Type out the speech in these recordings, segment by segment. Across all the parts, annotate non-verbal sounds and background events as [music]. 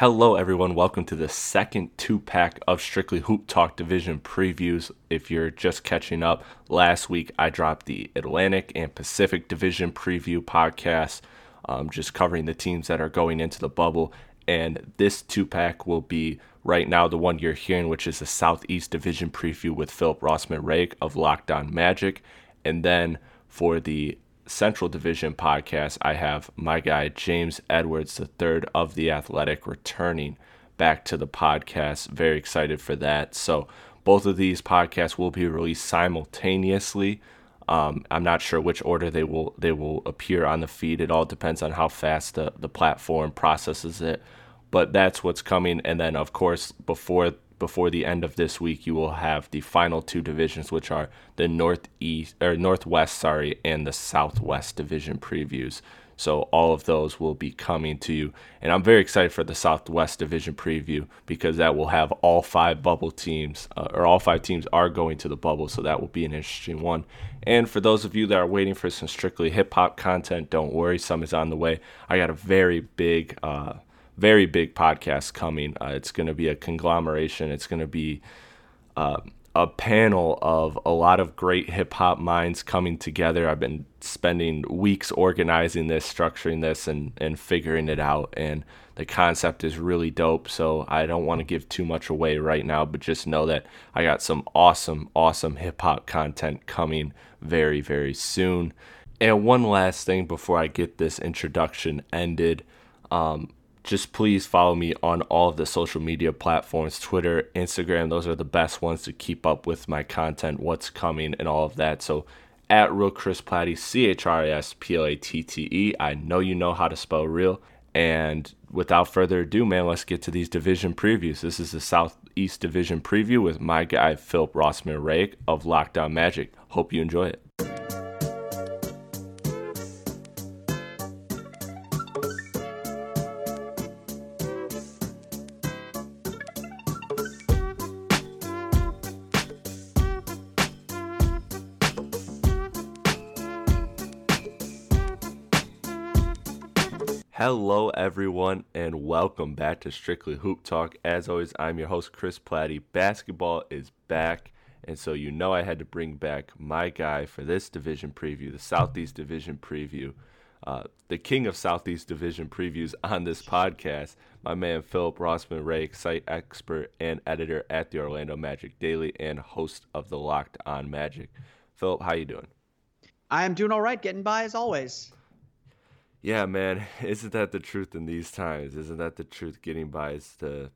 Hello, everyone. Welcome to the second two pack of Strictly Hoop Talk Division previews. If you're just catching up, last week I dropped the Atlantic and Pacific Division preview podcast, um, just covering the teams that are going into the bubble. And this two pack will be right now the one you're hearing, which is the Southeast Division preview with Philip Rossman-Reich of Locked On Magic. And then for the Central Division podcast, I have my guy James Edwards III of The Athletic returning back to the podcast. Very excited for that. So, both of these podcasts will be released simultaneously. Um, I'm not sure which order they will they will appear on the feed. It all depends on how fast the, the platform processes it. But that's what's coming. And then, of course, before before the end of this week, you will have the final two divisions, which are the northeast or northwest, sorry, and the southwest division previews. So all of those will be coming to you, and I'm very excited for the Southwest Division preview because that will have all five bubble teams, uh, or all five teams are going to the bubble, so that will be an interesting one. And for those of you that are waiting for some strictly hip hop content, don't worry, some is on the way. I got a very big. Uh, very big podcast coming. Uh, it's going to be a conglomeration. It's going to be uh, a panel of a lot of great hip hop minds coming together. I've been spending weeks organizing this, structuring this, and, and figuring it out. And the concept is really dope. So I don't want to give too much away right now, but just know that I got some awesome, awesome hip hop content coming very, very soon. And one last thing before I get this introduction ended. Um, just please follow me on all of the social media platforms Twitter, Instagram. Those are the best ones to keep up with my content, what's coming, and all of that. So, at Real Chris Platte, C H R I S P L A T T E. I know you know how to spell real. And without further ado, man, let's get to these division previews. This is the Southeast Division preview with my guy, Philip Rossman-Reich of Locked On Magic. Hope you enjoy it. Hello, everyone, and welcome back to Strictly Hoop Talk. As always, I'm your host, Chris Platte. Basketball is back, and so you know I had to bring back my guy for this division preview, the Southeast Division preview. Uh, the king of Southeast Division previews on this podcast, my man Philip Rossman-Reich, site expert and editor at the Orlando Magic Daily and host of the Locked On Magic. Philip, how you doing? I am doing all right, getting by as always. Yeah, man, [laughs] isn't that the truth in these times? Isn't that the truth? Getting by is the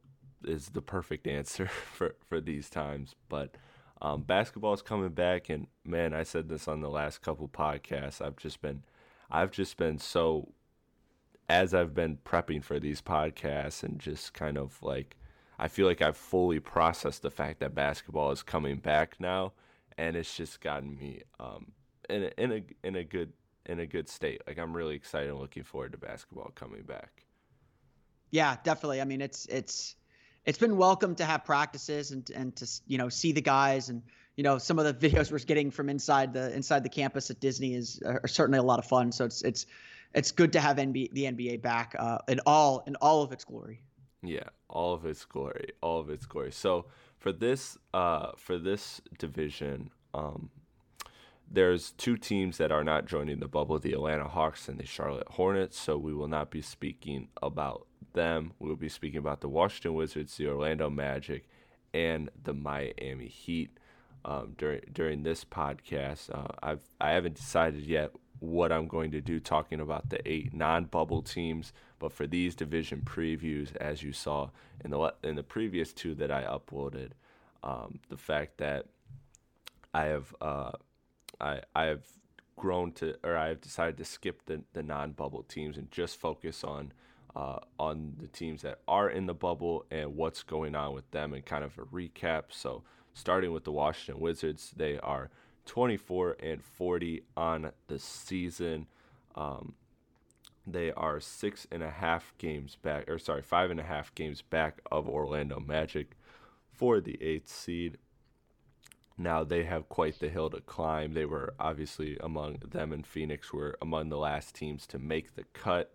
is the perfect answer [laughs] for for these times. But um, basketball is coming back, and man, I said this on the last couple podcasts. I've just been, I've just been so, as I've been prepping for these podcasts, and just kind of like, I feel like I've fully processed the fact that basketball is coming back now, and it's just gotten me um, in a, in a in a good in a good state. Like I'm really excited and looking forward to basketball coming back. Yeah, definitely. I mean, it's it's it's been welcome to have practices and and to you know see the guys and you know some of the [laughs] videos we're getting from inside the inside the campus at Disney is are certainly a lot of fun. So it's it's it's good to have NBA, the NBA back uh, in all in all of its glory. Yeah, all of its glory, all of its glory. So for this uh for this division, um there's two teams that are not joining the bubble the Atlanta Hawks and the Charlotte Hornets. So we will not be speaking about them. We will be speaking about the Washington Wizards, the Orlando Magic, and the Miami Heat. Um, during during this podcast, uh, I've I haven't decided yet what I'm going to do talking about the eight non-bubble teams, but for these division previews, as you saw in the in the previous two that I uploaded, um, the fact that I have uh, I I have grown to or I have decided to skip the the non-bubble teams and just focus on uh, on the teams that are in the bubble and what's going on with them and kind of a recap. So starting with the Washington Wizards, they are 24 and 40 on the season. Um, they are six and a half games back, or sorry, five and a half games back of Orlando Magic for the eighth seed. Now they have quite the hill to climb. They were obviously among them and Phoenix were among the last teams to make the cut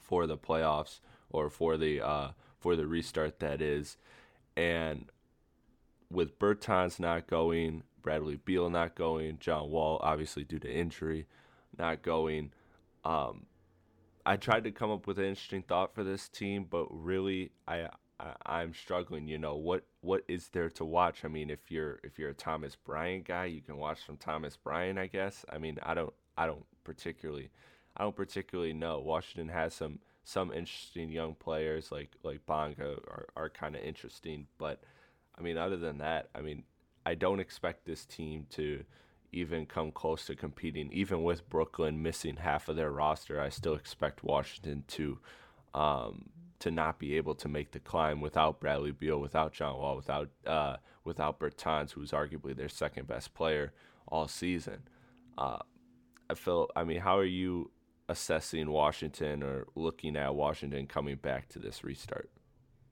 for the playoffs or for the uh, for the restart that is, and with Bertans not going, Bradley Beal not going, John Wall obviously due to injury not going. Um, I tried to come up with an interesting thought for this team, but really I I, am struggling. You know what what is there to watch? I mean, if you're if you're a Thomas Bryant guy, you can watch some Thomas Bryant, I guess. I mean, I don't I don't particularly I don't particularly know. Washington has some some interesting young players like like Bonga are are kind of interesting, but I mean, other than that, I mean, I don't expect this team to even come close to competing. Even with Brooklyn missing half of their roster, I still expect Washington to um, to not be able to make the climb without Bradley Beal, without John Wall, without uh, without Bertans, who's arguably their second best player all season. Uh, I feel. I mean, how are you assessing Washington or looking at Washington coming back to this restart?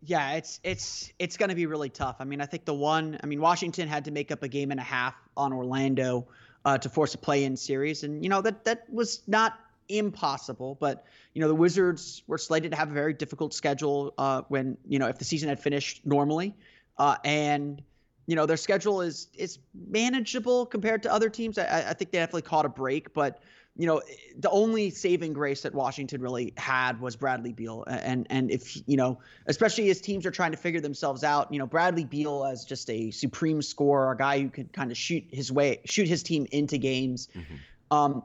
Yeah, it's it's it's going to be really tough. I mean, I think the one. I mean, Washington had to make up a game and a half on Orlando uh, to force a play-in series, and you know that that was not impossible, but you know the Wizards were slated to have a very difficult schedule uh, when you know if the season had finished normally, uh, and you know their schedule is is manageable compared to other teams. I, I think they definitely caught a break, but you know the only saving grace that Washington really had was Bradley Beal, and and if you know especially as teams are trying to figure themselves out, you know Bradley Beal as just a supreme scorer, a guy who can kind of shoot his way, shoot his team into games. Mm-hmm. Um,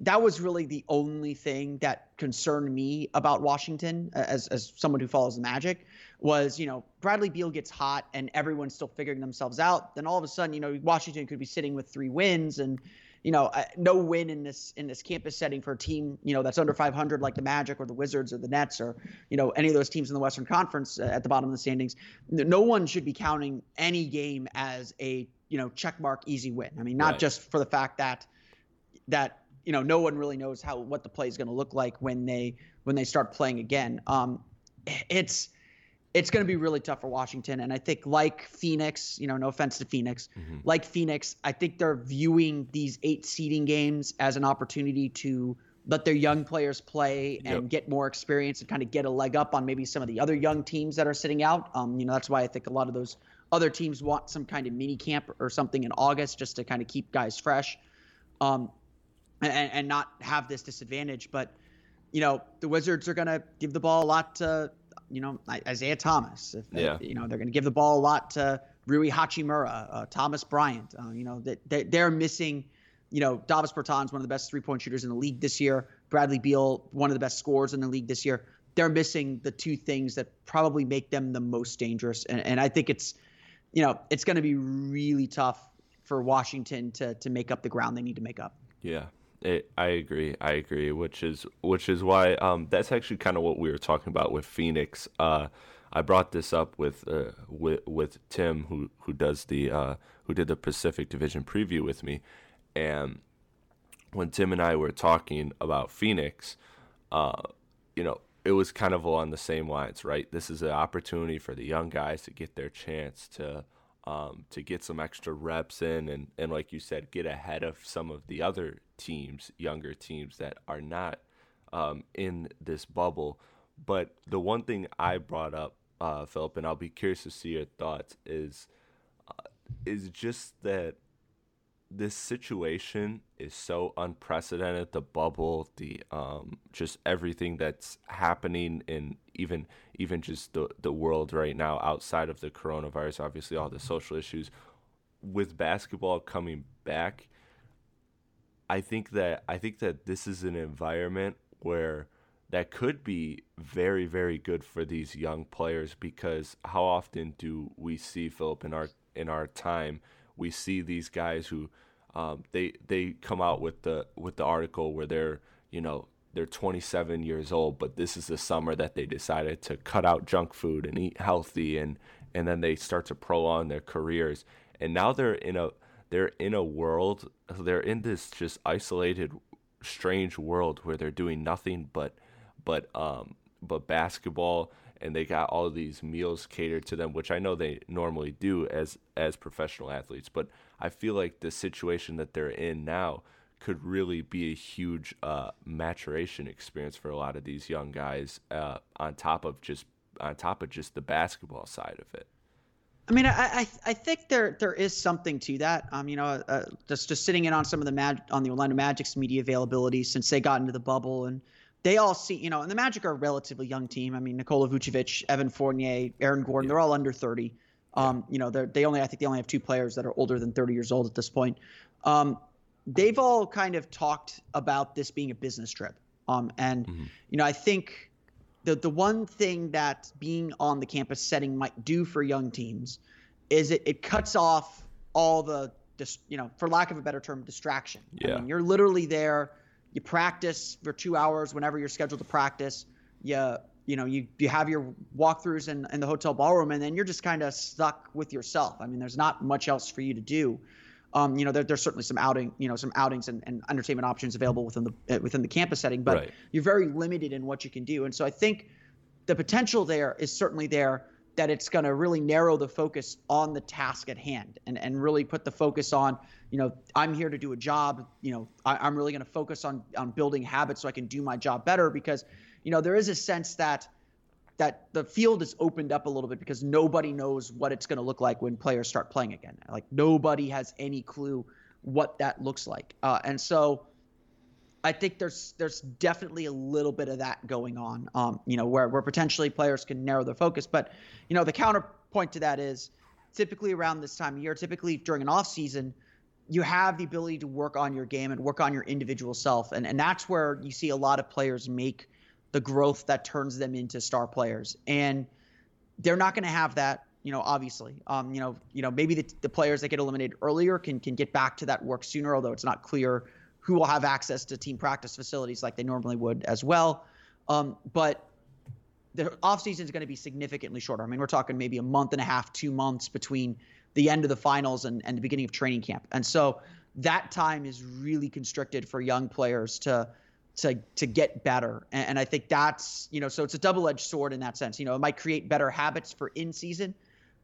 that was really the only thing that concerned me about Washington uh, as as someone who follows the Magic was you know Bradley Beal gets hot and everyone's still figuring themselves out. Then all of a sudden you know Washington could be sitting with three wins and you know uh, no win in this in this campus setting for a team you know that's under 500 like the Magic or the Wizards or the Nets or you know any of those teams in the Western Conference uh, at the bottom of the standings. No one should be counting any game as a you know check mark easy win. I mean not right. just for the fact that that you know no one really knows how what the play is going to look like when they when they start playing again. Um, it's it's going to be really tough for Washington, and I think like Phoenix, you know, no offense to Phoenix, mm-hmm. like Phoenix, I think they're viewing these eight seeding games as an opportunity to let their young players play and yep. get more experience and kind of get a leg up on maybe some of the other young teams that are sitting out. Um, you know, that's why I think a lot of those other teams want some kind of mini camp or something in August just to kind of keep guys fresh. Um, and, and not have this disadvantage. But you know, the Wizards are going to give the ball a lot to you know Isaiah Thomas. If, yeah. you know, they're going to give the ball a lot to Rui Hachimura, uh, Thomas Bryant. Uh, you know, that they, they're missing. You know, Davis Bertans, one of the best three-point shooters in the league this year. Bradley Beal, one of the best scorers in the league this year. They're missing the two things that probably make them the most dangerous, and, and I think it's, you know, it's going to be really tough for Washington to to make up the ground they need to make up. Yeah, it, I agree. I agree. Which is which is why um, that's actually kind of what we were talking about with Phoenix. Uh, I brought this up with uh, with with Tim, who who does the uh, who did the Pacific Division preview with me, and when Tim and I were talking about Phoenix, uh, you know, it was kind of along the same lines, right? This is an opportunity for the young guys to get their chance to um, to get some extra reps in and, and like you said, get ahead of some of the other teams, younger teams that are not um, in this bubble. But the one thing I brought up, uh, Philip, and I'll be curious to see your thoughts, is uh, is just that this situation is so unprecedented the bubble the um just everything that's happening in even even just the the world right now outside of the coronavirus obviously all the social issues. With basketball coming back I think that I think that this is an environment where that could be very very good for these young players because how often do we see Philip in our in our time we see these guys who um, they they come out with the with the article where they're you know they're 27 years old, but this is the summer that they decided to cut out junk food and eat healthy, and and then they start to prolong their careers, and now they're in a they're in a world they're in this just isolated strange world where they're doing nothing but but um but basketball and they got all these meals catered to them, which I know they normally do as as professional athletes. But I feel like the situation that they're in now could really be a huge uh, maturation experience for a lot of these young guys. Uh, on top of just on top of just the basketball side of it. I mean, I, I, I think there there is something to that. Um, you know, uh, just just sitting in on some of the mag- on the Orlando Magic's media availability since they got into the bubble and they all see, you know, and the Magic are a relatively young team. I mean, Nikola Vucevic, Evan Fournier, Aaron Gordon, yeah. they're all under 30. Um, you know, they only, I think they only have two players that are older than 30 years old at this point. Um, they've all kind of talked about this being a business trip. Um, and, mm-hmm. you know, I think the, the one thing that being on the campus setting might do for young teams is it, it cuts off all the, you know, for lack of a better term, distraction. Yeah. I mean, you're literally there you practice for two hours whenever you're scheduled to practice. You you know you you have your walkthroughs in, in the hotel ballroom, and then you're just kind of stuck with yourself. I mean, there's not much else for you to do. Um, you know, there, there's certainly some outing, you know, some outings and, and entertainment options available within the uh, within the campus setting, but right. you're very limited in what you can do. And so I think the potential there is certainly there that it's going to really narrow the focus on the task at hand and, and really put the focus on, you know, I'm here to do a job. You know, I, am really going to focus on on building habits so I can do my job better because, you know, there is a sense that that the field is opened up a little bit because nobody knows what it's going to look like when players start playing again. Like nobody has any clue what that looks like, uh, and so I think there's there's definitely a little bit of that going on. Um, you know, where where potentially players can narrow their focus. But you know, the counterpoint to that is typically around this time of year, typically during an off season, you have the ability to work on your game and work on your individual self, and and that's where you see a lot of players make the growth that turns them into star players. And they're not going to have that you know, obviously, um, you know, you know, maybe the, the players that get eliminated earlier can can get back to that work sooner, although it's not clear who will have access to team practice facilities like they normally would as well. Um, but the offseason is going to be significantly shorter. I mean, we're talking maybe a month and a half, two months between the end of the finals and, and the beginning of training camp. And so that time is really constricted for young players to to to get better. And, and I think that's, you know, so it's a double-edged sword in that sense. You know, it might create better habits for in season,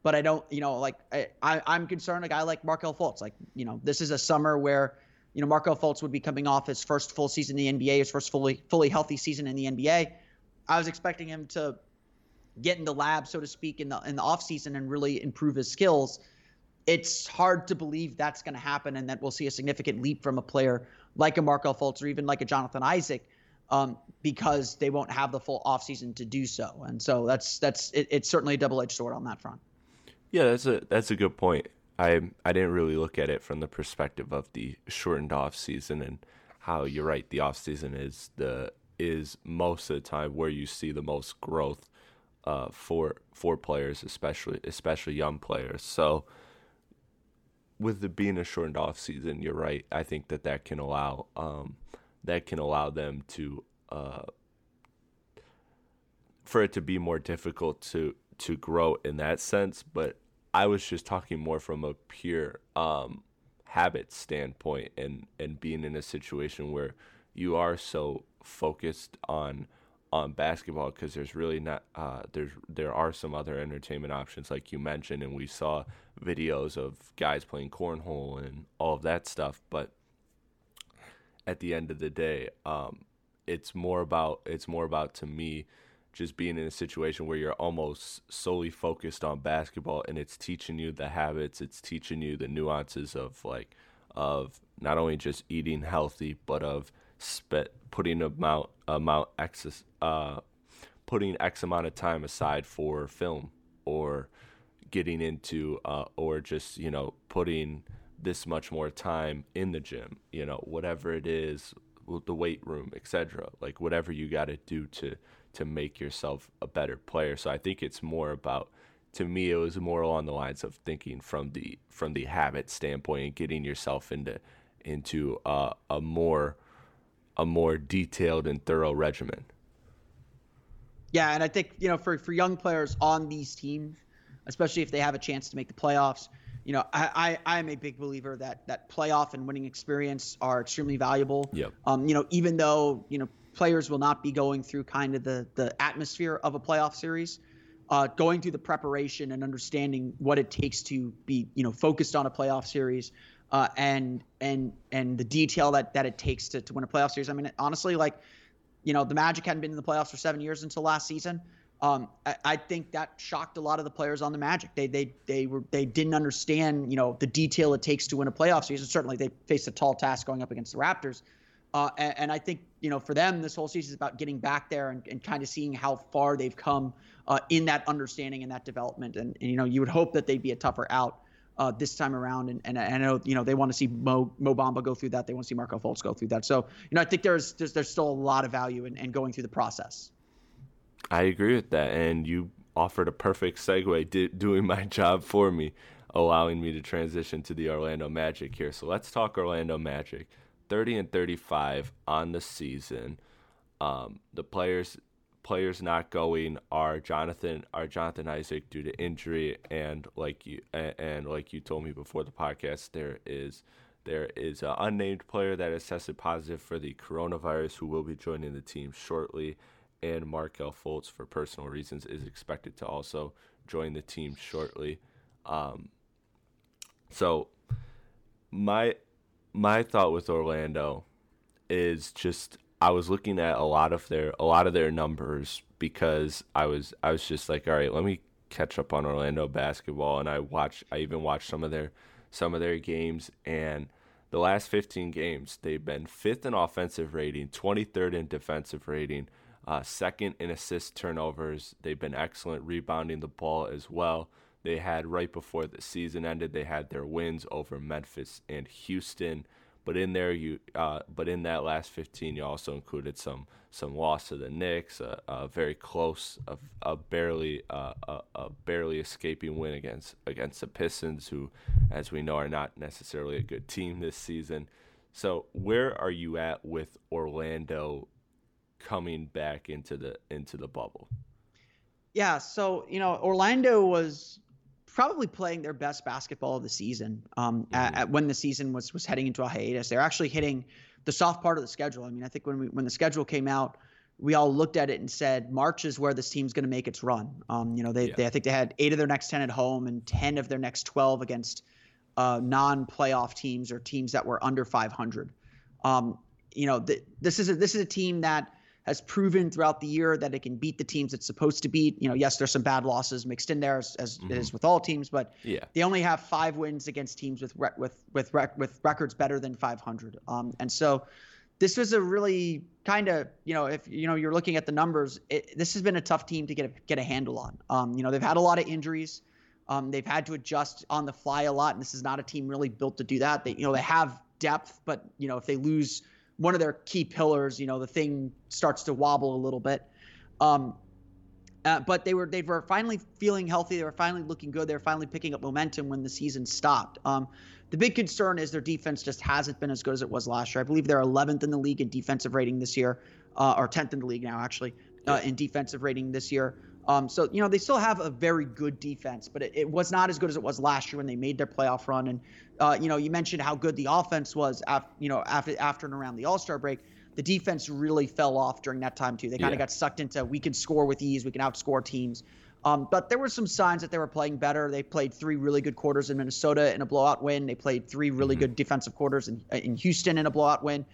but I don't, you know, like I, I I'm concerned a guy like Markelle Fultz. Like, you know, this is a summer where you know, Markelle Fultz would be coming off his first full season in the NBA, his first fully fully healthy season in the NBA. I was expecting him to get in the lab, so to speak, in the in the off season and really improve his skills. It's hard to believe that's going to happen and that we'll see a significant leap from a player like a Markelle Fultz or even like a Jonathan Isaac um, because they won't have the full offseason to do so. And so that's that's it, it's certainly a double edged sword on that front. Yeah, that's a that's a good point. I I didn't really look at it from the perspective of the shortened off season and how you're right. The off season is the is most of the time where you see the most growth uh, for for players, especially especially young players. So with the being a shortened off season, you're right. I think that that can allow um, that can allow them to uh, for it to be more difficult to to grow in that sense, but I was just talking more from a pure um, habit standpoint and and being in a situation where you are so focused on on basketball because there's really not uh, there's there are some other entertainment options like you mentioned and we saw videos of guys playing cornhole and all of that stuff but at the end of the day um, it's more about it's more about to me just being in a situation where you're almost solely focused on basketball and it's teaching you the habits, it's teaching you the nuances of like of not only just eating healthy, but of spe- putting amount amount excess uh, putting X amount of time aside for film or getting into uh, or just you know putting this much more time in the gym you know whatever it is the weight room etc like whatever you got to do to to make yourself a better player so i think it's more about to me it was more along the lines of thinking from the from the habit standpoint and getting yourself into into uh, a more a more detailed and thorough regimen yeah, and I think you know for for young players on these teams, especially if they have a chance to make the playoffs, you know, I I, I am a big believer that that playoff and winning experience are extremely valuable. Yep. Um, you know, even though you know players will not be going through kind of the the atmosphere of a playoff series. Uh, going through the preparation and understanding what it takes to be, you know, focused on a playoff series, uh, and and and the detail that that it takes to, to win a playoff series. I mean, honestly, like you know, the Magic hadn't been in the playoffs for seven years until last season. Um, I, I, think that shocked a lot of the players on the Magic. They they they were they didn't understand you know the detail it takes to win a playoff season. Certainly, they faced a tall task going up against the Raptors. Uh, and, and, I think you know for them, this whole season is about getting back there and, and kind of seeing how far they've come uh, in that understanding and that development. And, and, you know, you would hope that they'd be a tougher out uh, this time around. And, and I know, you know, they want to see Mo, Mo Bamba go through that. They want to see Markelle Fultz go through that. So, you know, I think there's there's, there's still a lot of value in, in going through the process. I agree with that. And you offered a perfect segue, di- doing my [laughs] job for me, allowing me to transition to the Orlando Magic here. So let's talk Orlando Magic. 30 and 35 on the season. Um, the players players not going are Jonathan are Jonathan Isaac due to injury and like you and, like you told me before the podcast there is there is an unnamed player that has tested positive for the coronavirus who will be joining the team shortly and Markelle Fultz for personal reasons is expected to also join the team shortly. Um, so my my thought with Orlando is just I was looking at a lot of their a lot of their numbers because I was I was just like, all right, let me catch up on Orlando basketball, and I watched I even watched some of their some of their games and the last 15 games they've been fifth in offensive rating, 23rd in defensive rating, uh, second in assist turnovers. They've been excellent rebounding the ball as well. They had right before the season ended, they had their wins over Memphis and Houston. But in there, you uh, but in that last 15, you also included some some loss to the Knicks, a, a very close, a, a barely a, a, barely escaping win against against the Pistons, who, as we know, are not necessarily a good team this season. So where are you at with Orlando coming back into the into the bubble? Yeah, so you know Orlando was probably playing their best basketball of the season um, mm-hmm. at, at, when the season was was heading into a hiatus. They're actually hitting the soft part of the schedule. I mean, I think when we when the schedule came out, we all looked at it and said March is where this team's going to make its run. Um, you know, they, yeah. they I think they had eight of their next ten at home and ten of their next twelve against uh, non-playoff teams or teams that were under 500. Um, you know, th- this is a, this is a team that has proven throughout the year that it can beat the teams it's supposed to beat. You know, yes, there's some bad losses mixed in there as, as mm-hmm. it is with all teams, but yeah. they only have five wins against teams with re- with with rec- with records better than 500. Um, and so this was a really kind of you know if you know you're looking at the numbers, it, this has been a tough team to get a, get a handle on. Um, you know, they've had a lot of injuries. Um, they've had to adjust on the fly a lot, and this is not a team really built to do that. They you know they have depth, but you know if they lose one of their key pillars, you know, the thing starts to wobble a little bit. Um, uh, but they were they were finally feeling healthy. They were finally looking good. They were finally picking up momentum when the season stopped. Um, the big concern is their defense just hasn't been as good as it was last year. I believe they're 11th in the league in defensive rating this year, uh, or 10th in the league now actually uh, in defensive rating this year. Um, so you know they still have a very good defense, but it, it, was not as good as it was last year when they made their playoff run. And uh, you know you mentioned how good the offense was after you know after after and around the All Star break. The defense really fell off during that time too. They kind of yeah. got sucked into we can score with ease, we can outscore teams. Um, but there were some signs that they were playing better. They played three really good quarters in Minnesota in a blowout win. They played three really mm-hmm. good defensive quarters in, in Houston in a blowout win.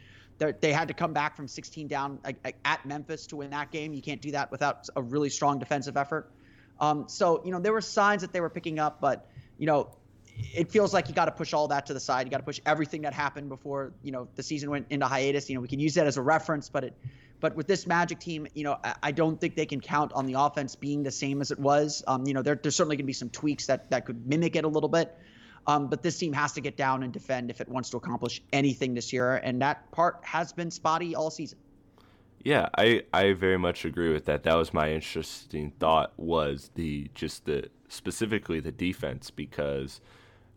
They're, had to come back from 16 down at Memphis to win that game. You can't do that without a really strong defensive effort. Um, so you know there were signs that they were picking up, but you know it feels like you got to push all that to the side. You got to push everything that happened before you know the season went into hiatus. You know, we can use that as a reference, but it, but with this Magic team, you know, I, I don't think they can count on the offense being the same as it was. Um, you know, there, there's certainly going to be some tweaks that that could mimic it a little bit. Um, but this team has to get down and defend if it wants to accomplish anything this year, and that part has been spotty all season. Yeah, I, I very much agree with that. That was my interesting thought was the just the specifically the defense because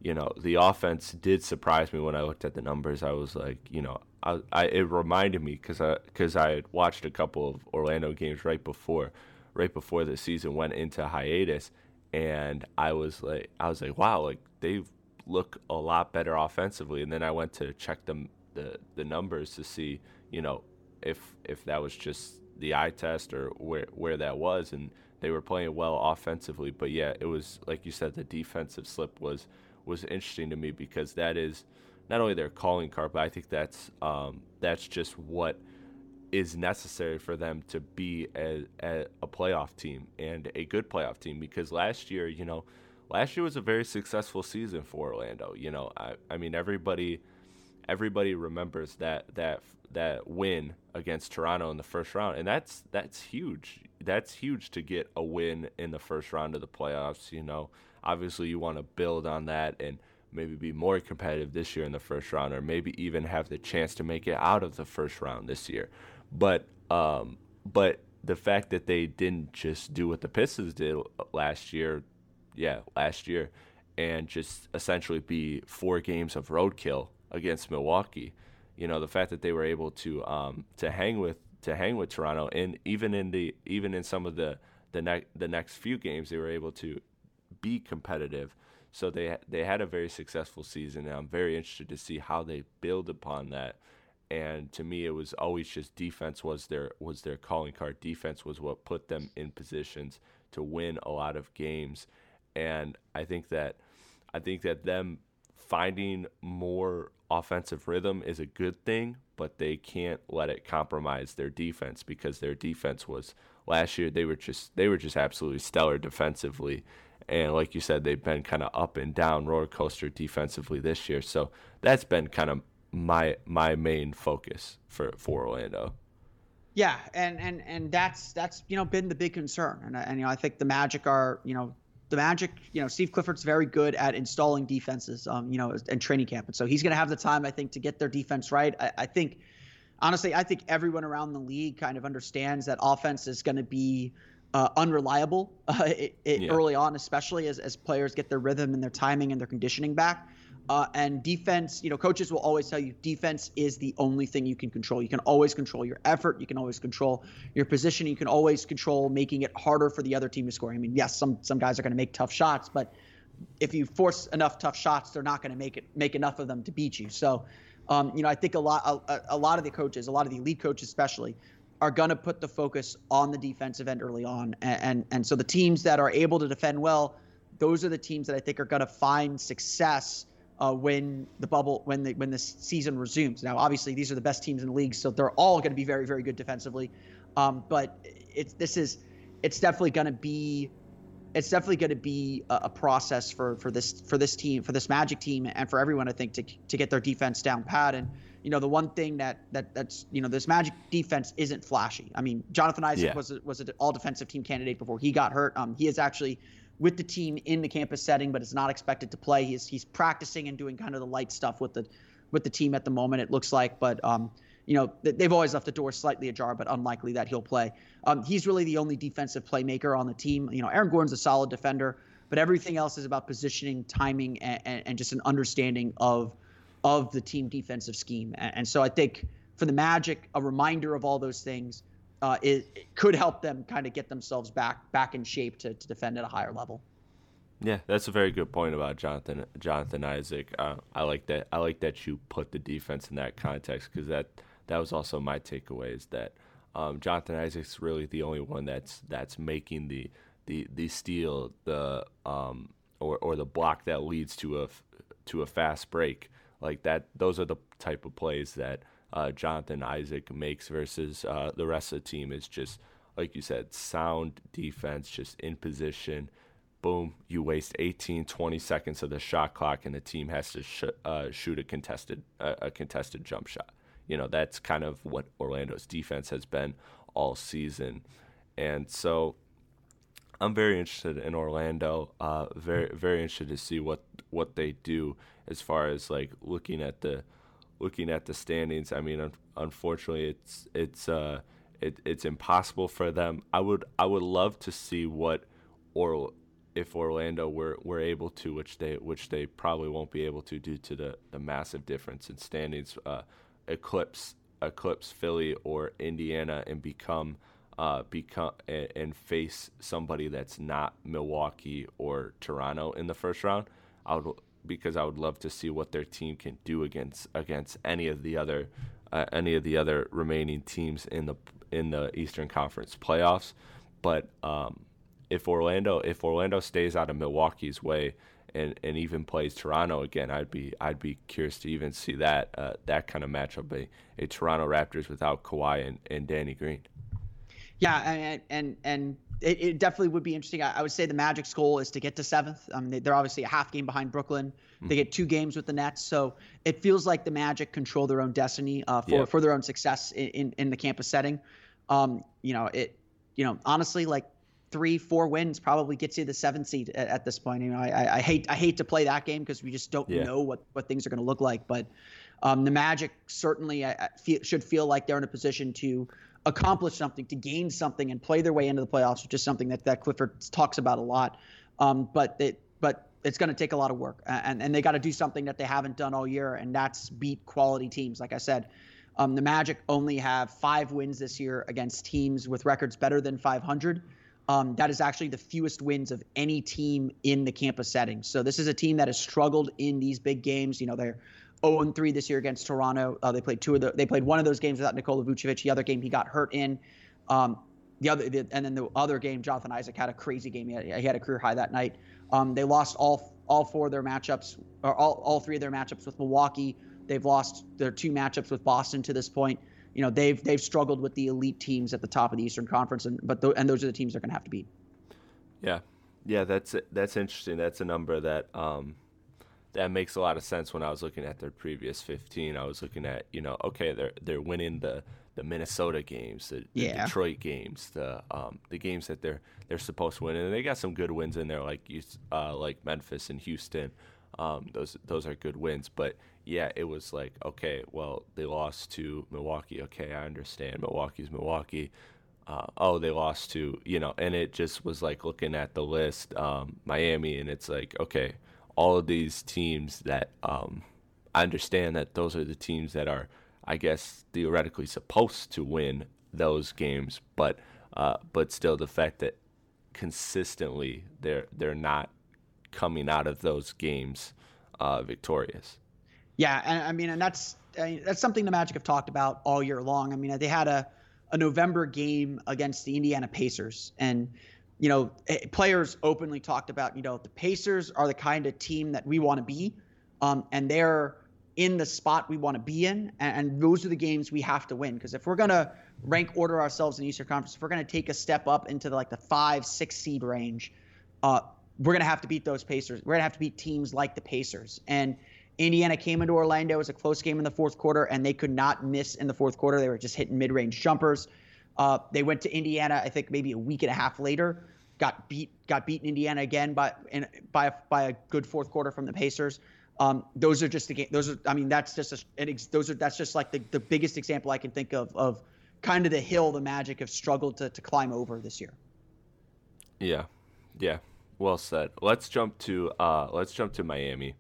you know the offense did surprise me when I looked at the numbers. I was like, you know, I, I it reminded me because I because I had watched a couple of Orlando games right before right before the season went into hiatus, and I was like I was like, wow, like they look a lot better offensively. And then I went to check them the the numbers to see, you know, if if that was just the eye test or where where that was, and they were playing well offensively. But yeah, it was like you said, the defensive slip was was interesting to me because that is not only their calling card, but I think that's um, that's just what is necessary for them to be a, a, a playoff team and a good playoff team. Because last year, you know, last year was a very successful season for Orlando. You know, I, I mean everybody everybody remembers that that that win against Toronto in the first round, and that's that's huge. That's huge to get a win in the first round of the playoffs. You know, obviously you want to build on that and maybe be more competitive this year in the first round, or maybe even have the chance to make it out of the first round this year. But um, but the fact that they didn't just do what the Pistons did last year, yeah, last year, and just essentially be four games of roadkill against Milwaukee you know the fact that they were able to um, to hang with to hang with Toronto and even in the even in some of the the next the next few games they were able to be competitive. So they they had a very successful season and I'm very interested to see how they build upon that and to me it was always just defense was their was their calling card defense was what put them in positions to win a lot of games and I think that I think that them finding more offensive rhythm is a good thing, but they can't let it compromise their defense because their defense was last year they were just they were just absolutely stellar defensively. And like you said, they've been kind of up and down roller coaster defensively this year. So that's been kind of my my main focus for for Orlando. Yeah, and and and that's that's you know been the big concern, and and you know I think the Magic are you know the Magic, you know, Steve Clifford's very good at installing defenses, um, you know, and training camp. And so he's going to have the time, I think, to get their defense right. I, I, think, honestly, I think everyone around the league kind of understands that offense is going to be uh, unreliable [laughs] uh, it, it yeah. early on, especially as, as players get their rhythm and their timing and their conditioning back. Uh, and defense, you know, coaches will always tell you defense is the only thing you can control. You can always control your effort. You can always control your position. You can always control making it harder for the other team to score. I mean, yes, some some guys are going to make tough shots, but if you force enough tough shots, they're not going to make it make enough of them to beat you. So, um, you know, I think a lot a, a lot of the coaches, a lot of the elite coaches, especially, are going to put the focus on the defensive end early on, and, and and so the teams that are able to defend well, those are the teams that I think are going to find success uh, when the bubble when the when the season resumes. Now, obviously, these are the best teams in the league, so they're all going to be very very good defensively. Um, but it's this is it's definitely going to be it's definitely going to be a, a, process for for this for this team for this Magic team and for everyone I think to to get their defense down pat and you know the one thing that that that's you know this Magic defense isn't flashy. I mean Jonathan Isaac yeah. was a, was an all defensive team candidate before he got hurt. Um, he is actually with the team in the campus setting, but is not expected to play. He's he's practicing and doing kind of the light stuff with the with the team at the moment. It looks like, but um, you know they've always left the door slightly ajar, but unlikely that he'll play. Um, he's really the only defensive playmaker on the team. You know, Aaron Gordon's a solid defender, but everything else is about positioning, timing, and, and, and just an understanding of of the team defensive scheme. And, and so I think for the Magic, a reminder of all those things uh, it, it, could help them kind of get themselves back back in shape to, to defend at a higher level. Yeah, that's a very good point about Jonathan Jonathan Isaac. Uh, I like that. I like that you put the defense in that context because that that was also my takeaway is that um, Jonathan Isaac's really the only one that's that's making the the the steal the um, or or the block that leads to a to a fast break like that. Those are the type of plays that uh, Jonathan Isaac makes versus uh, the rest of the team is just like you said, sound defense, just in position, boom, you waste 18, 20 seconds of the shot clock, and the team has to sh- uh, shoot a contested uh, a contested jump shot. You know that's kind of what Orlando's defense has been all season, and so I'm very interested in Orlando. Uh, very very interested to see what what they do as far as like looking at the looking at the standings. I mean, un- unfortunately, it's it's uh, it, it's impossible for them. I would I would love to see what or if Orlando were, were able to, which they which they probably won't be able to due to the, the massive difference in standings, uh, eclipse eclipse Philly or Indiana and become uh, become and, and face somebody that's not Milwaukee or Toronto in the first round. I would because I would love to see what their team can do against against any of the other uh, any of the other remaining teams in the in the Eastern Conference playoffs. But um, if Orlando if Orlando stays out of Milwaukee's way and, and even plays Toronto again, I'd be I'd be curious to even see that uh, that kind of matchup a, a Toronto Raptors without Kawhi and, and Danny Green. Yeah, and and and it, it definitely would be interesting. I, I, would say the Magic's goal is to get to seventh. Um, they, are obviously a half game behind Brooklyn. Mm-hmm. They get two games with the Nets, so it feels like the Magic control their own destiny uh, for yeah. for their own success in, in, in the campus setting. Um, you know it. You know honestly, like three, four wins probably gets you the seventh seed at, at this point. You know, I, I, hate I hate to play that game because we just don't yeah. know what what things are going to look like. But um, the Magic certainly feel, should feel like they're in a position to accomplish something, to gain something, and play their way into the playoffs, which is something that that Clifford talks about a lot. Um, but it but it's going to take a lot of work, and and they got to do something that they haven't done all year, and that's beat quality teams. Like I said. Um, the Magic only have five wins this year against teams with records better than 500. Um, that is actually the fewest wins of any team in the campus setting. So this is a team that has struggled in these big games. You know, they're 0 3 this year against Toronto. Uh, they played two of the. They played one of those games without Nikola Vucevic. The other game he got hurt in. Um, the other the, and then the other game, Jonathan Isaac had a crazy game. He had, he had a career high that night. Um, they lost all all four of their matchups, or all, all three of their matchups with Milwaukee. They've lost their two matchups with Boston to this point you know they've they've struggled with the elite teams at the top of the Eastern Conference, and but and those are the teams they're going to have to beat. Yeah, yeah, that's that's interesting. That's a number that um, that makes a lot of sense. When I was looking at their previous 15, I was looking at you know okay they're they're winning the the Minnesota games, the, the yeah. Detroit games, the um, the games that they're they're supposed to win, and they got some good wins in there like uh, like Memphis and Houston. Um, those those are good wins, but yeah, it was like, okay, well, they lost to Milwaukee. Okay, I understand. Milwaukee's Milwaukee. Uh, oh, they lost to, you know, and it just was like looking at the list, um, Miami, and it's like, okay, all of these teams that um, I understand that those are the teams that are, I guess, theoretically supposed to win those games, but uh, but still, the fact that consistently they're they're not coming out of those games uh, victorious. Yeah, and I mean, and that's I mean, that's something the Magic have talked about all year long. I mean, they had a a November game against the Indiana Pacers, and you know, eh, players openly talked about, you know, the Pacers are the kind of team that we want to be, um, and they're in the spot we want to be in, and, and, those are the games we have to win. Because if we're gonna rank order ourselves in the Eastern Conference, if we're gonna take a step up into the, like the five, six seed range, uh, we're gonna have to beat those Pacers. We're gonna have to beat teams like the Pacers, and Indiana came into Orlando. It was a close game in the fourth quarter, and they could not miss in the fourth quarter. They were just hitting mid range jumpers. Uh, they went to Indiana, I think maybe a week and a half later, got beat, got beaten Indiana again by in, by a, by a good fourth quarter from the Pacers. Um, those are just the game. Those are, I mean, that's just a, an ex, those are that's just like the, the biggest example I can think of of kind of the hill the Magic have struggled to to climb over this year. Yeah, yeah, well said. Let's jump to uh, let's jump to Miami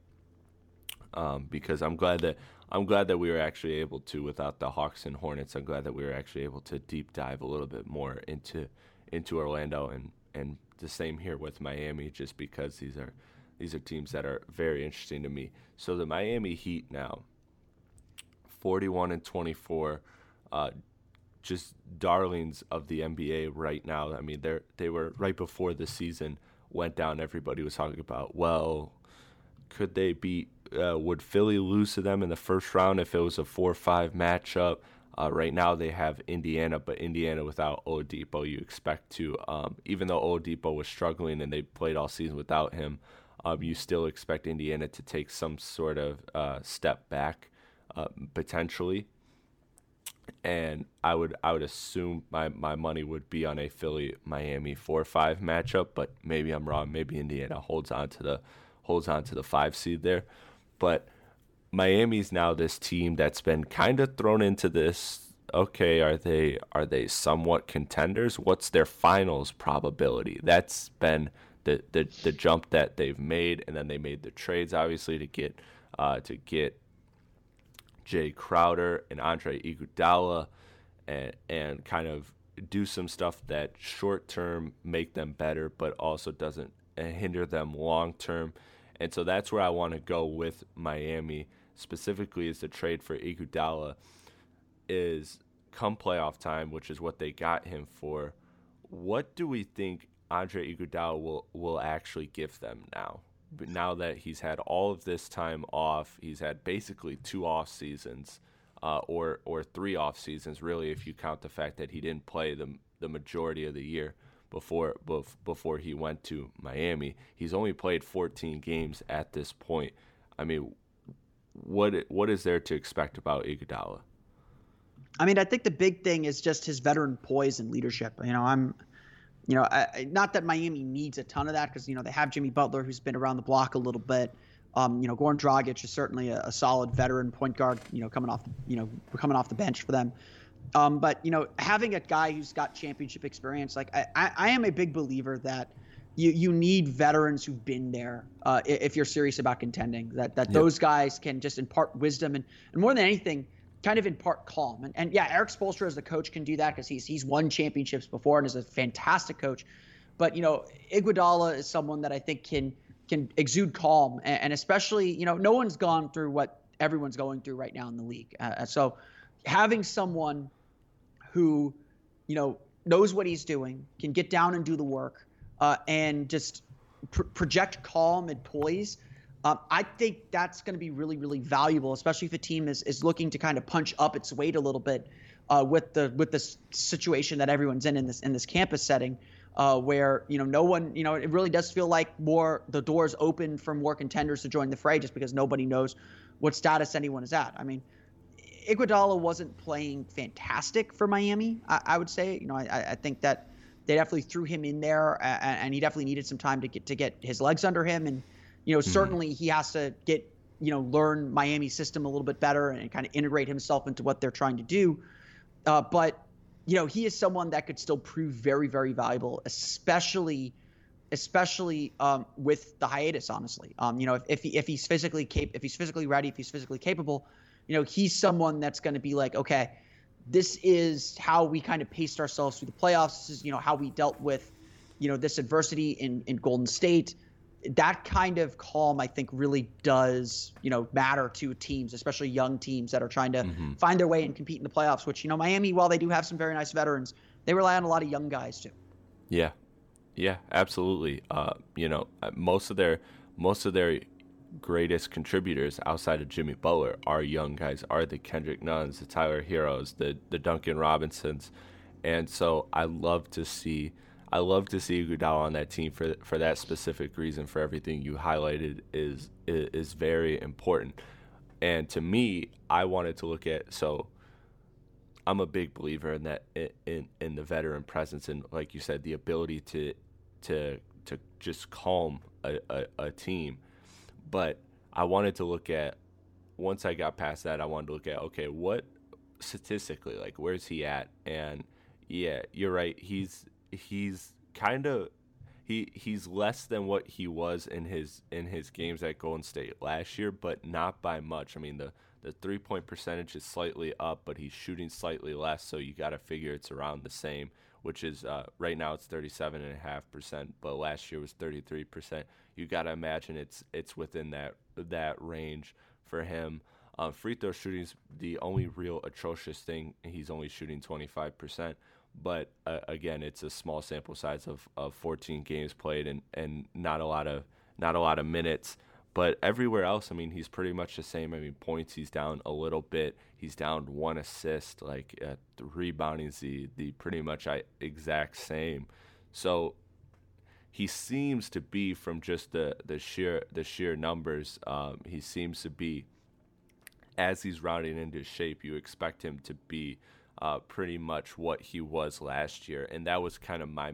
um, because I'm glad that I'm glad that we were actually able to without the Hawks and Hornets. I'm glad that we were actually able to deep dive a little bit more into into Orlando and and the same here with Miami, just because these are these are teams that are very interesting to me. So the Miami Heat now, 41 and 24, uh, just darlings of the NBA right now. I mean, they they were right before the season went down. Everybody was talking about, well, could they beat uh, would Philly lose to them in the first round if it was a four-five matchup? Uh, right now they have Indiana, but Indiana without Oladipo, you expect to, um, even though Oladipo was struggling and they played all season without him, um, you still expect Indiana to take some sort of uh, step back uh, potentially. And I would I would assume my, my money would be on a Philly Miami four five matchup, but maybe I'm wrong. Maybe Indiana holds on to the holds on to the five seed there, but Miami's now this team that's been kind of thrown into this. Okay, are they are they somewhat contenders? What's their finals probability? That's been the the, the jump that they've made, and then they made the trades obviously to get uh, to get Jae Crowder and Andre Iguodala, and and kind of do some stuff that short term make them better, but also doesn't hinder them long term. And so that's where I want to go with Miami specifically is the trade for Iguodala is come playoff time, which is what they got him for. What do we think Andre Iguodala will will actually give them now? But now that he's had all of this time off, he's had basically two off seasons, uh, or or three off seasons, really, if you count the fact that he didn't play the the majority of the year before before he went to Miami. He's only played 14 games at this point. I mean, what what is there to expect about Iguodala? I mean, I think the big thing is just his veteran poise and leadership. You know, I'm, you know, I, not that Miami needs a ton of that because you know they have Jimmy Butler who's been around the block a little bit. Um, you know, Goran Dragic is certainly a, a, solid veteran point guard. You know, coming off, you know, coming off the bench for them. Um, but you know, having a guy who's got championship experience, like I, I, I am a big believer that you you need veterans who've been there uh, if you're serious about contending. That that yep. those guys can just impart wisdom and and more than anything, kind of impart calm. And and yeah, Erik Spoelstra as the coach can do that because he's he's won championships before and is a fantastic coach. But you know, Iguodala is someone that I think can can exude calm and, and especially you know no one's gone through what everyone's going through right now in the league. Uh, so having someone who you know knows what he's doing can get down and do the work uh, and just pr- project calm and poise. Um, I think that's going to be really, really valuable, especially if a team is, is looking to kind of punch up its weight a little bit uh, with the with this situation that everyone's in in this in this campus setting, uh, where you know no one, you know, it really does feel like more the doors open for more contenders to join the fray, just because nobody knows what status anyone is at. I mean, Iguodala wasn't playing fantastic for Miami. I, I would say, you know, I, I think that they definitely threw him in there, and, and he definitely needed some time to get to get his legs under him. And you know, mm-hmm. certainly he has to get you know learn Miami's system a little bit better and kind of integrate himself into what they're trying to do. Uh, but you know, he is someone that could still prove very, very valuable, especially especially um, with the hiatus. Honestly, um, you know, if if, he, if he's physically cap- if he's physically ready, if he's physically capable, you know, he's someone that's going to be like, okay, this is how we kind of paced ourselves through the playoffs. This is, you know, how we dealt with, you know, this adversity in, in Golden State. That kind of calm, I think, really does, you know, matter to teams, especially young teams that are trying to mm-hmm. find their way and compete in the playoffs. Which, you know, Miami, while they do have some very nice veterans, they rely on a lot of young guys too. Yeah, yeah, absolutely. Uh, you know, most of their most of their greatest contributors outside of Jimmy Butler are young guys, are the Kendrick Nunns, the Tyler Herros, the the Duncan Robinsons, and so I love to see I love to see Iguodala on that team for for that specific reason. For everything you highlighted is is very important, and to me, I wanted to look at so. I'm a big believer in that in in the veteran presence and like you said the ability to to to just calm a, a, a team but I wanted to look at once I got past that, I wanted to look at okay, what statistically, like where's he at? And yeah, you're right. He's he's kind of he he's less than what he was in his in his games at Golden State last year, but not by much. I mean the the three point percentage is slightly up, but he's shooting slightly less, so you got to figure it's around the same which is uh, right now it's 37.5%, but last year was 33%. You got to imagine it's it's within that that range for him. Um, free throw shooting is the only real atrocious thing. He's only shooting 25%, but uh, again, it's a small sample size of, of 14 games played and, and not a lot of not a lot of minutes. but everywhere else, I mean, he's pretty much the same. I mean, points he's down a little bit. He's down one assist. Like uh, the rebounding's the the pretty much exact same. So he seems to be from just the the sheer the sheer numbers. Um, he seems to be as he's rounding into shape. You expect him to be uh, pretty much what he was last year, and that was kind of my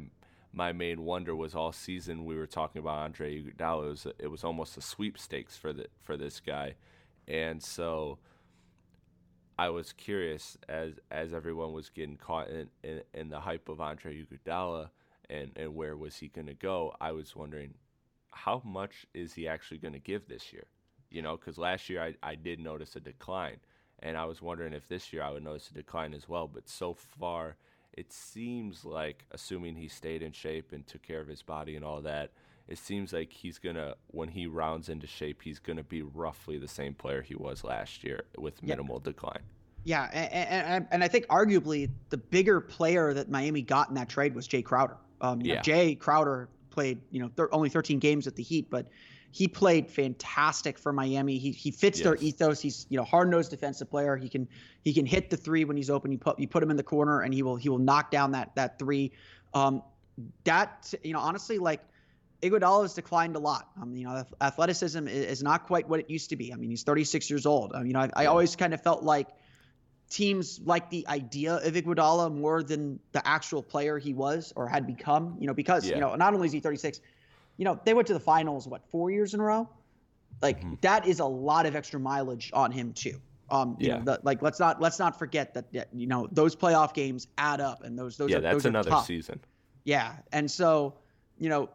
my main wonder was all season we were talking about Andre Iguodala. It was, it was almost a sweepstakes for the for this guy, and so I was curious as as everyone was getting caught in, in, in the hype of Andre Iguodala and and where was he going to go. I was wondering how much is he actually going to give this year? You know, because last year I, I did notice a decline, and I was wondering if this year I would notice a decline as well. But so far it seems like, assuming he stayed in shape and took care of his body and all that, it seems like he's gonna when he rounds into shape, he's gonna be roughly the same player he was last year with minimal yeah. decline. Yeah, and, and, and I think arguably the bigger player that Miami got in that trade was Jae Crowder. Um, yeah. Know, Jae Crowder played, you know, th- only 13 games at the Heat, but he played fantastic for Miami. He he fits yes. their ethos. He's you know hard nosed defensive player. He can he can hit the three when he's open. You put you put him in the corner and he will he will knock down that that three. Um, that you know honestly like Iguodala has declined a lot. Um, you know athleticism is, is, not quite what it used to be. I mean he's 36 years old. Um, you know I, I always kind of felt like teams like the idea of Iguodala more than the actual player he was or had become. You know because yeah. you know not only is he 36 you know, they went to the finals what four years in a row. Like mm-hmm. that is a lot of extra mileage on him too. Um, yeah. Know, the, like let's not let's not forget that, you know those playoff games add up, and those those yeah are, that's those another season. Yeah, and so you know,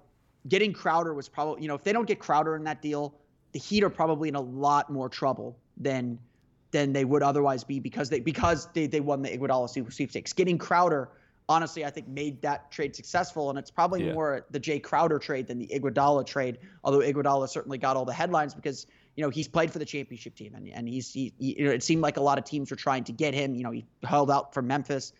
getting Crowder was probably you know if they don't get Crowder in that deal, the Heat are probably in a lot more trouble than than they would otherwise be because they because they they won the Iguodala sweepstakes. Getting Crowder honestly, I think made that trade successful. And it's probably yeah. more the Jae Crowder trade than the Iguodala trade. Although Iguodala certainly got all the headlines because you know he's played for the championship team, and and he's he, he, you know, it seemed like a lot of teams were trying to get him. You know, he held out for Memphis,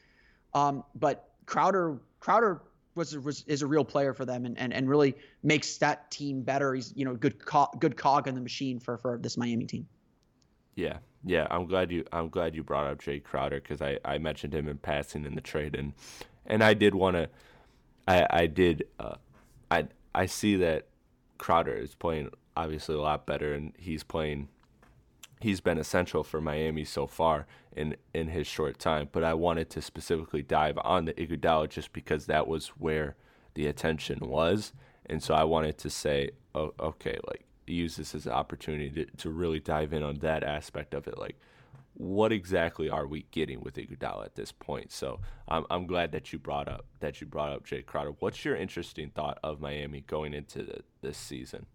um, but Crowder Crowder. Was, was is a real player for them and, and, and really makes that team better. He's you know good co- good cog in the machine for, for this Miami team. Yeah, yeah, I'm glad you I'm glad you brought up Jae Crowder because I, I mentioned him in passing in the trade and and I did want to I I did uh, I I see that Crowder is playing obviously a lot better and he's playing he's been essential for Miami so far in in his short time but I wanted to specifically dive on the Iguodala just because that was where the attention was and so I wanted to say oh, okay like use this as an opportunity to, to really dive in on that aspect of it. Like, what exactly are we getting with Iguodala at this point? So I'm I'm glad that you brought up that you brought up Jae Crowder. What's your interesting thought of Miami going into the, this season?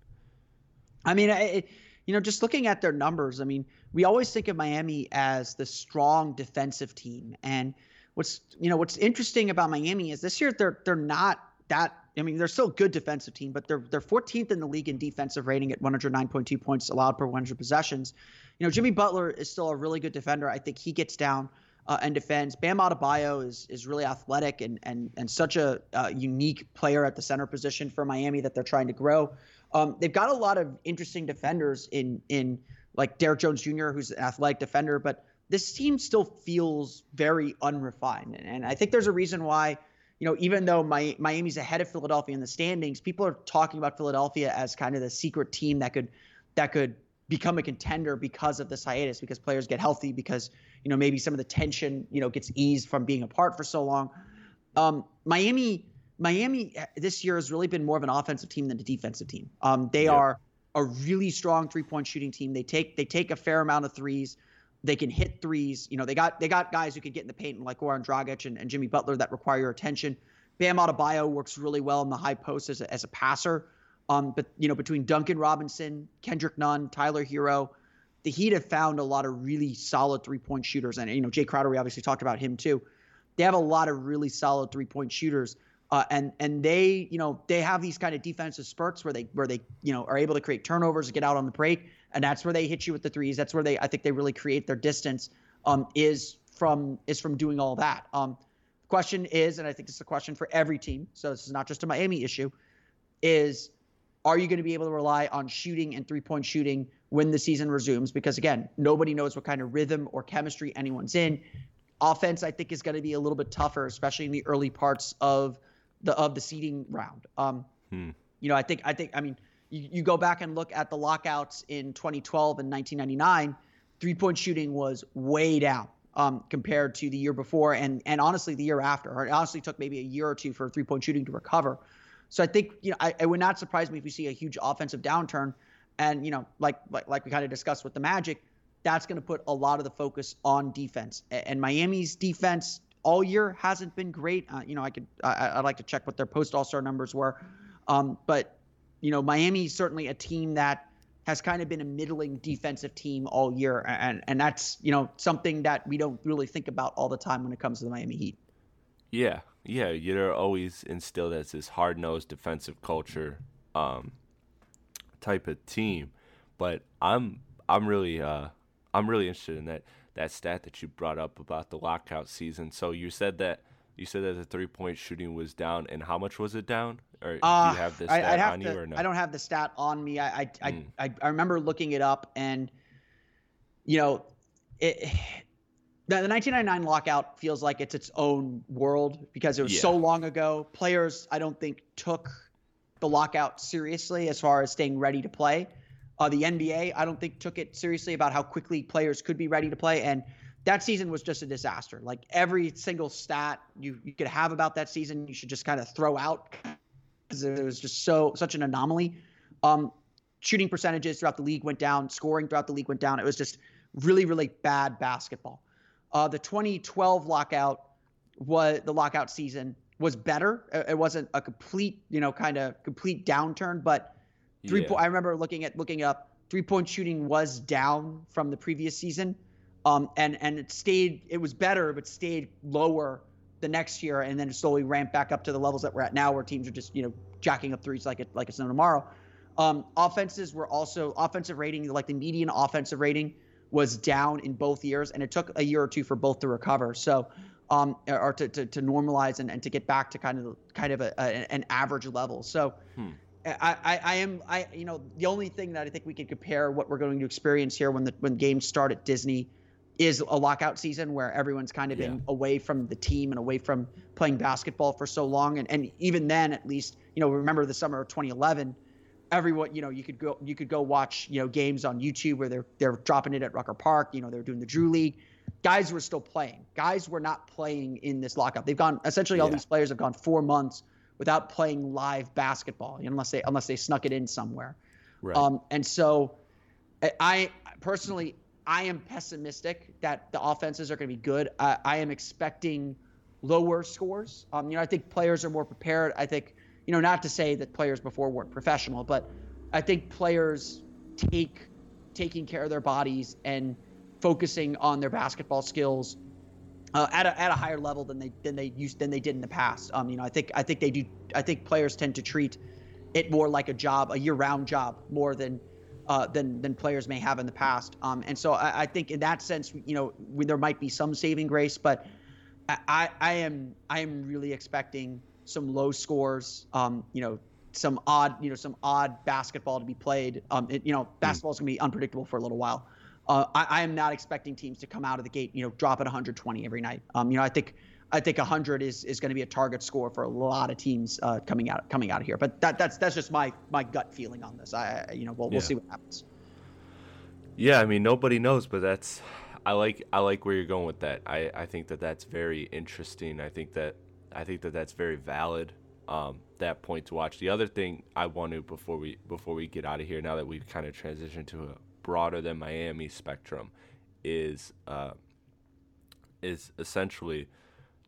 I mean, I, you know, just looking at their numbers, I mean, we always think of Miami as the strong defensive team, and what's you know what's interesting about Miami is this year they're they're not that I mean, they're still a good defensive team, but they're they're 14th in the league in defensive rating at 109.2 points allowed per 100 possessions. You know, Jimmy Butler is still a really good defender. I think he gets down uh, and defends. Bam Adebayo is is really athletic and and and such a uh, unique player at the center position for Miami that they're trying to grow. Um, they've got a lot of interesting defenders in in like Derrick Jones Jr., who's an athletic defender, but this team still feels very unrefined, and, and I think there's a reason why you know, even though my, Miami's ahead of Philadelphia in the standings, people are talking about Philadelphia as kind of the secret team that could that could become a contender because of this hiatus, because players get healthy, because you know maybe some of the tension you know gets eased from being apart for so long. Um, Miami, Miami this year has really been more of an offensive team than a defensive team. Um, they yep. are a really strong three point shooting team. They take they take a fair amount of threes. They can hit threes. You know, they got they got guys who can get in the paint like Goran Dragic and, and Jimmy Butler that require your attention. Bam Adebayo works really well in the high post as a, as a passer. Um, but you know, between Duncan Robinson, Kendrick Nunn, Tyler Herro, the Heat have found a lot of really solid three point shooters. And you know, Jae Crowder, we obviously talked about him too. They have a lot of really solid three point shooters. Uh, and and they you know they have these kind of defensive spurts where they where they you know are able to create turnovers, get out on the break, and that's where they hit you with the threes. That's where they I think they really create their distance. Um, is from is from doing all that. Um, the question is, and I think it's a question for every team. So this is not just a Miami issue. Is are you going to be able to rely on shooting and three point shooting when the season resumes? Because again, nobody knows what kind of rhythm or chemistry anyone's in. Offense, I think, is going to be a little bit tougher, especially in the early parts of the of the seeding round. Um, hmm. You know, I think I think I mean you, you go back and look at the lockouts in 2012 and 1999, three point shooting was way down um, compared to the year before and and honestly the year after. It honestly took maybe a year or two for three point shooting to recover. So I think you know I, it would not surprise me if we see a huge offensive downturn, and you know like like, like we kind of discussed with the Magic, that's going to put a lot of the focus on defense. And Miami's defense all year hasn't been great. Uh, you know I could I, would like to check what their post All Star numbers were, um, but you know Miami's certainly a team that has kind of been a middling defensive team all year, and and that's you know something that we don't really think about all the time when it comes to the Miami Heat. Yeah, yeah, you're always instilled as this hard nosed defensive culture um, type of team, but I'm I'm really uh, I'm really interested in that that stat that you brought up about the lockout season. So you said that you said that the three point shooting was down, and how much was it down? Or uh, do you have this stat I, have on to, you or no? I don't have the stat on me. I I, mm. I, I remember looking it up, and you know, it. The, the 1999 lockout feels like it's its own world because it was yeah. so long ago. Players, I don't think, took the lockout seriously as far as staying ready to play. Uh, the NBA, I don't think, took it seriously about how quickly players could be ready to play. And that season was just a disaster. Like every single stat you, you could have about that season, you should just kind of throw out because it was just so such an anomaly. Um, shooting percentages throughout the league went down, scoring throughout the league went down. It was just really, really bad basketball. Uh, the 2012 lockout was the lockout season was better. It wasn't a complete, you know, kind of complete downturn, but three. Yeah. Po- I remember looking at looking up three point shooting was down from the previous season. Um, and and it stayed. It was better, but stayed lower the next year, and then slowly ramped back up to the levels that we're at now, where teams are just you know jacking up threes like it like it's no tomorrow. Um, offenses were also offensive rating, like the median offensive rating was down in both years, and it took a year or two for both to recover. So, um, or to, to, to normalize and, and to get back to kind of kind of a, a, an average level. So, hmm. I, I, I am I you know the only thing that I think we can compare what we're going to experience here when the when games start at Disney is a lockout season where everyone's kind of yeah. been away from the team and away from playing basketball for so long. And, and even then, at least, you know, remember the summer of 2011, everyone, you know, you could go, you could go watch, you know, games on YouTube where they're, they're dropping it at Rucker Park. You know, they're doing the Drew League. Guys were still playing. Guys were not playing in this lockout. They've gone, essentially, all yeah. these players have gone four months without playing live basketball, unless they, unless they snuck it in somewhere. Right. Um, and so I personally, I am pessimistic that the offenses are going to be good. I, I am expecting lower scores. Um, you know, I think players are more prepared. I think, you know, not to say that players before weren't professional, but I think players take taking care of their bodies and focusing on their basketball skills uh, at, a, at a higher level than they than they used than they did in the past. Um, you know, I think I think they do. I think players tend to treat it more like a job, a year-round job, more than uh, than than players may have in the past. Um, and so I, I, think in that sense, you know, we, there might be some saving grace, but I, I am I am really expecting some low scores. Um, you know, some odd you know some odd basketball to be played. Um, it, you know, hmm. basketball is going to be unpredictable for a little while. Uh, I, I, am not expecting teams to come out of the gate, you know, drop at 120 every night. Um, you know, I think I think 100 is, is going to be a target score for a lot of teams uh, coming out coming out of here. But that that's that's just my my gut feeling on this. I you know we'll yeah. we'll see what happens. Yeah, I mean nobody knows, but that's I like I like where you're going with that. I I think that that's very interesting. I think that I think that that's very valid. Um, that point to watch. The other thing I want to before we before we get out of here, now that we've kind of transitioned to a broader than Miami spectrum, is uh, is essentially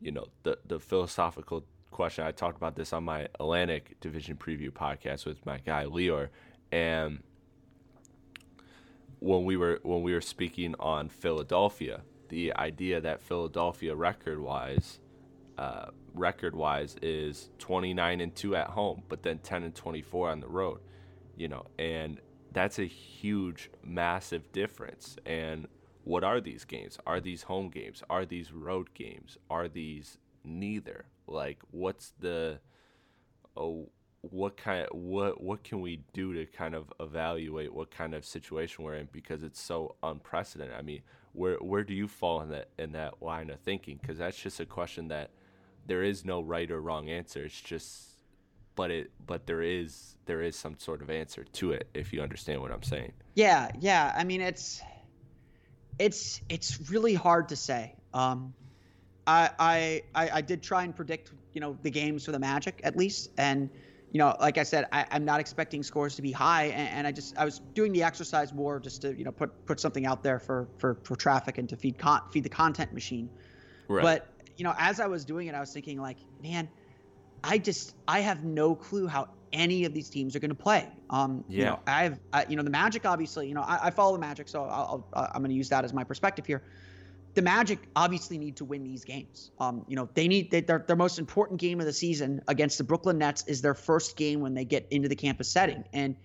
you know the the philosophical question. I talked about this on my Atlantic Division preview podcast with my guy Leor, and when we were when we were speaking on Philadelphia, the idea that Philadelphia record wise, uh, record wise is twenty nine and two at home, but then ten and twenty four on the road, you know, and that's a huge, massive difference. And what are these games? Are these home games? Are these road games? Are these neither? Like, what's the oh, what kind of, what what can we do to kind of evaluate what kind of situation we're in because it's so unprecedented. I mean, where where do you fall in that in that line of thinking? Because that's just a question that there is no right or wrong answer. It's just, but it but there is there is some sort of answer to it if you understand what I'm saying. Yeah, yeah. I mean, it's it's it's really hard to say. Um, I, I I did try and predict, you know, the games for the Magic at least, and you know, like I said, I, am not expecting scores to be high, and, and, I just I was doing the exercise more just to you know put put something out there for for, for traffic and to feed con- feed the content machine. Right. But you know, as I was doing it, I was thinking like, man, I just I have no clue how any of these teams are going to play. Um, yeah. You know, I've I, you know the Magic obviously. You know, I, I follow the Magic, so I'll, I'll I'm going to use that as my perspective here the Magic obviously need to win these games. Um, you know, they need they, their their most important game of the season against the Brooklyn Nets is their first game when they get into the campus setting, and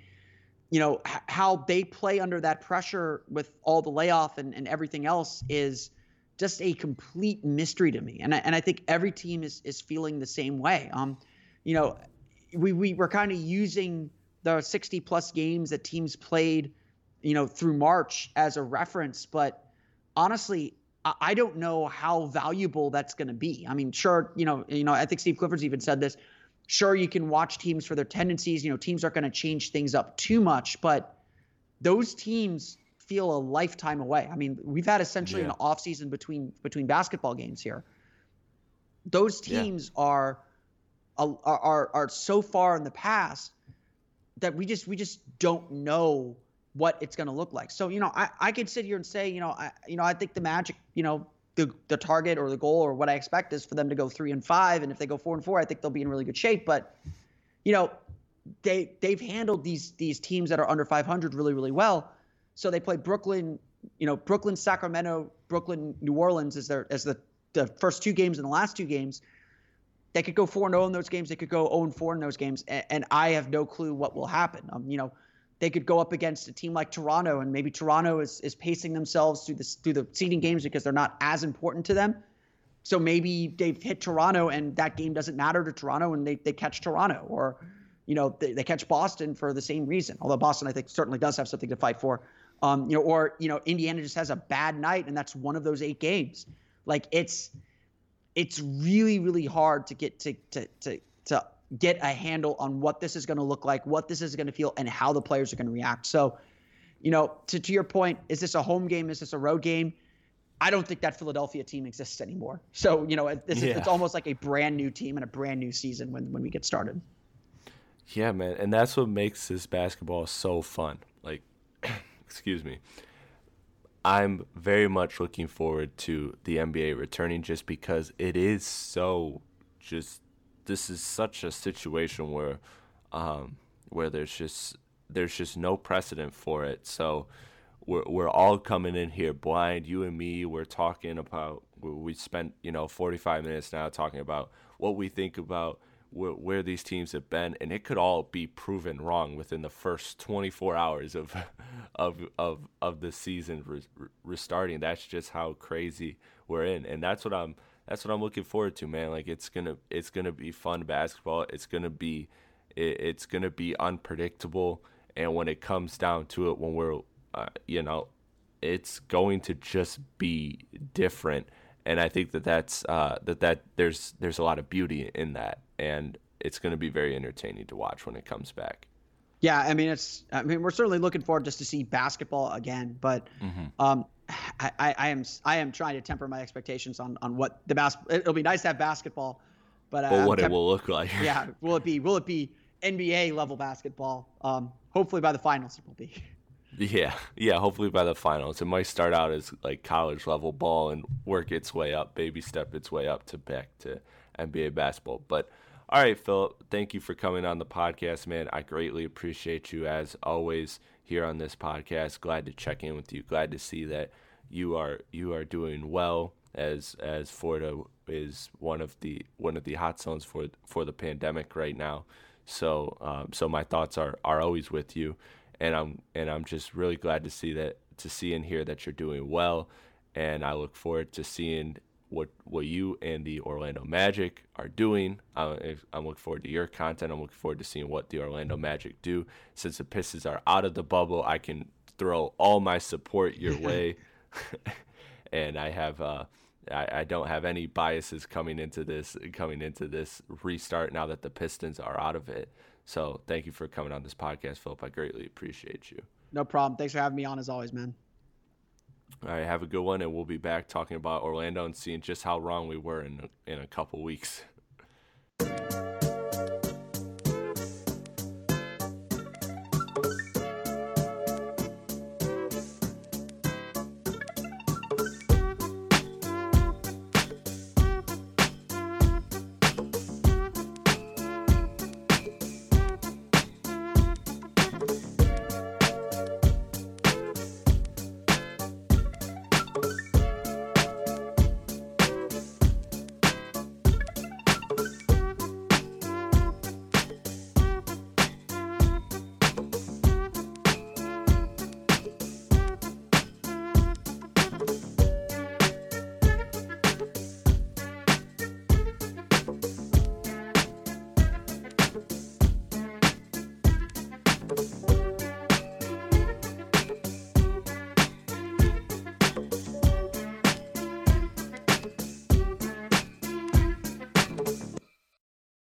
you know h- how they play under that pressure with all the layoff and, and everything else is just a complete mystery to me. And I, and I think every team is is feeling the same way. Um, you know, we we were kind of using the 60 plus games that teams played, you know, through March as a reference, but honestly, I don't know how valuable that's going to be. I mean, sure, you know, you know, I think Steve Clifford's even said this. Sure, you can watch teams for their tendencies. You know, teams aren't going to change things up too much, but those teams feel a lifetime away. I mean, we've had essentially yeah. an off season between between basketball games here. Those teams yeah. are, are are are so far in the past that we just we just don't know what it's going to look like. So, you know, I, I could sit here and say, you know, I, you know, I think the Magic, you know, the, the target or the goal or what I expect is for them to go three and five. And if they go four and four, I think they'll be in really good shape. But, you know, they, they've handled these, these teams that are under 500 really, really well. So they play Brooklyn, you know, Brooklyn, Sacramento, Brooklyn, New Orleans as their, as the, the first two games and the last two games. They could go four and zero oh in those games. They could go zero and four in those games, and, and I have no clue what will happen. Um, you know, they could go up against a team like Toronto, and maybe Toronto is is pacing themselves through the through the seeding games because they're not as important to them. So maybe they've hit Toronto, and that game doesn't matter to Toronto, and they they catch Toronto, or you know they, they catch Boston for the same reason. Although Boston, I think, certainly does have something to fight for. Um, you know, or you know, Indiana just has a bad night, and that's one of those eight games. Like it's it's really really hard to get to to to to get a handle on what this is going to look like, what this is going to feel, and how the players are going to react. So, you know, to, to your point, is this a home game? Is this a road game? I don't think that Philadelphia team exists anymore. So, you know, it's, yeah. it's almost like a brand new team and a brand new season when, when we get started. Yeah, man. And that's what makes this basketball so fun. Like, [clears throat] excuse me. I'm very much looking forward to the NBA returning just because it is so just this is such a situation where um, where there's just there's just no precedent for it. So we're we're all coming in here blind. You and me, we're talking about we spent you know 45 minutes now talking about what we think about where, where these teams have been, and it could all be proven wrong within the first 24 hours of [laughs] of of of the season re- restarting. That's just how crazy we're in, and that's what I'm that's what I'm looking forward to, man. Like it's gonna it's gonna be fun basketball. It's gonna be it, it's gonna be unpredictable, and when it comes down to it, when we're uh, you know, it's going to just be different. And I think that that's uh, that that there's there's a lot of beauty in that, and it's going to be very entertaining to watch when it comes back. Yeah, I mean it's I mean we're certainly looking forward just to see basketball again, but mm-hmm. um, I, I, am I am trying to temper my expectations on on what the bas- It'll be nice to have basketball, but uh, what it will look like. [laughs] yeah, will it be will it be NBA level basketball? Um, hopefully by the finals it will be. Yeah, yeah. Hopefully by the finals, it might start out as like college level ball and work its way up, baby step its way up to back to NBA basketball. But all right, Phil, thank you for coming on the podcast, man. I greatly appreciate you as always here on this podcast. Glad to check in with you. Glad to see that you are you are doing well as as Florida is one of the one of the hot zones for for the pandemic right now. So um, so my thoughts are are always with you, and I'm and I'm just really glad to see that to see and hear that you're doing well, and I look forward to seeing what what you and the Orlando Magic are doing. Uh, I'm looking forward to your content. I'm looking forward to seeing what the Orlando Magic do. Since the Pistons are out of the bubble, I can throw all my support your [laughs] way, [laughs] and I have. Uh, I, I, don't have any biases coming into this coming into this restart now that the Pistons are out of it. So thank you for coming on this podcast, Philip. I greatly appreciate you. No problem. Thanks for having me on as always, man. All right, have a good one, and we'll be back talking about Orlando and seeing just how wrong we were in a, in a couple weeks.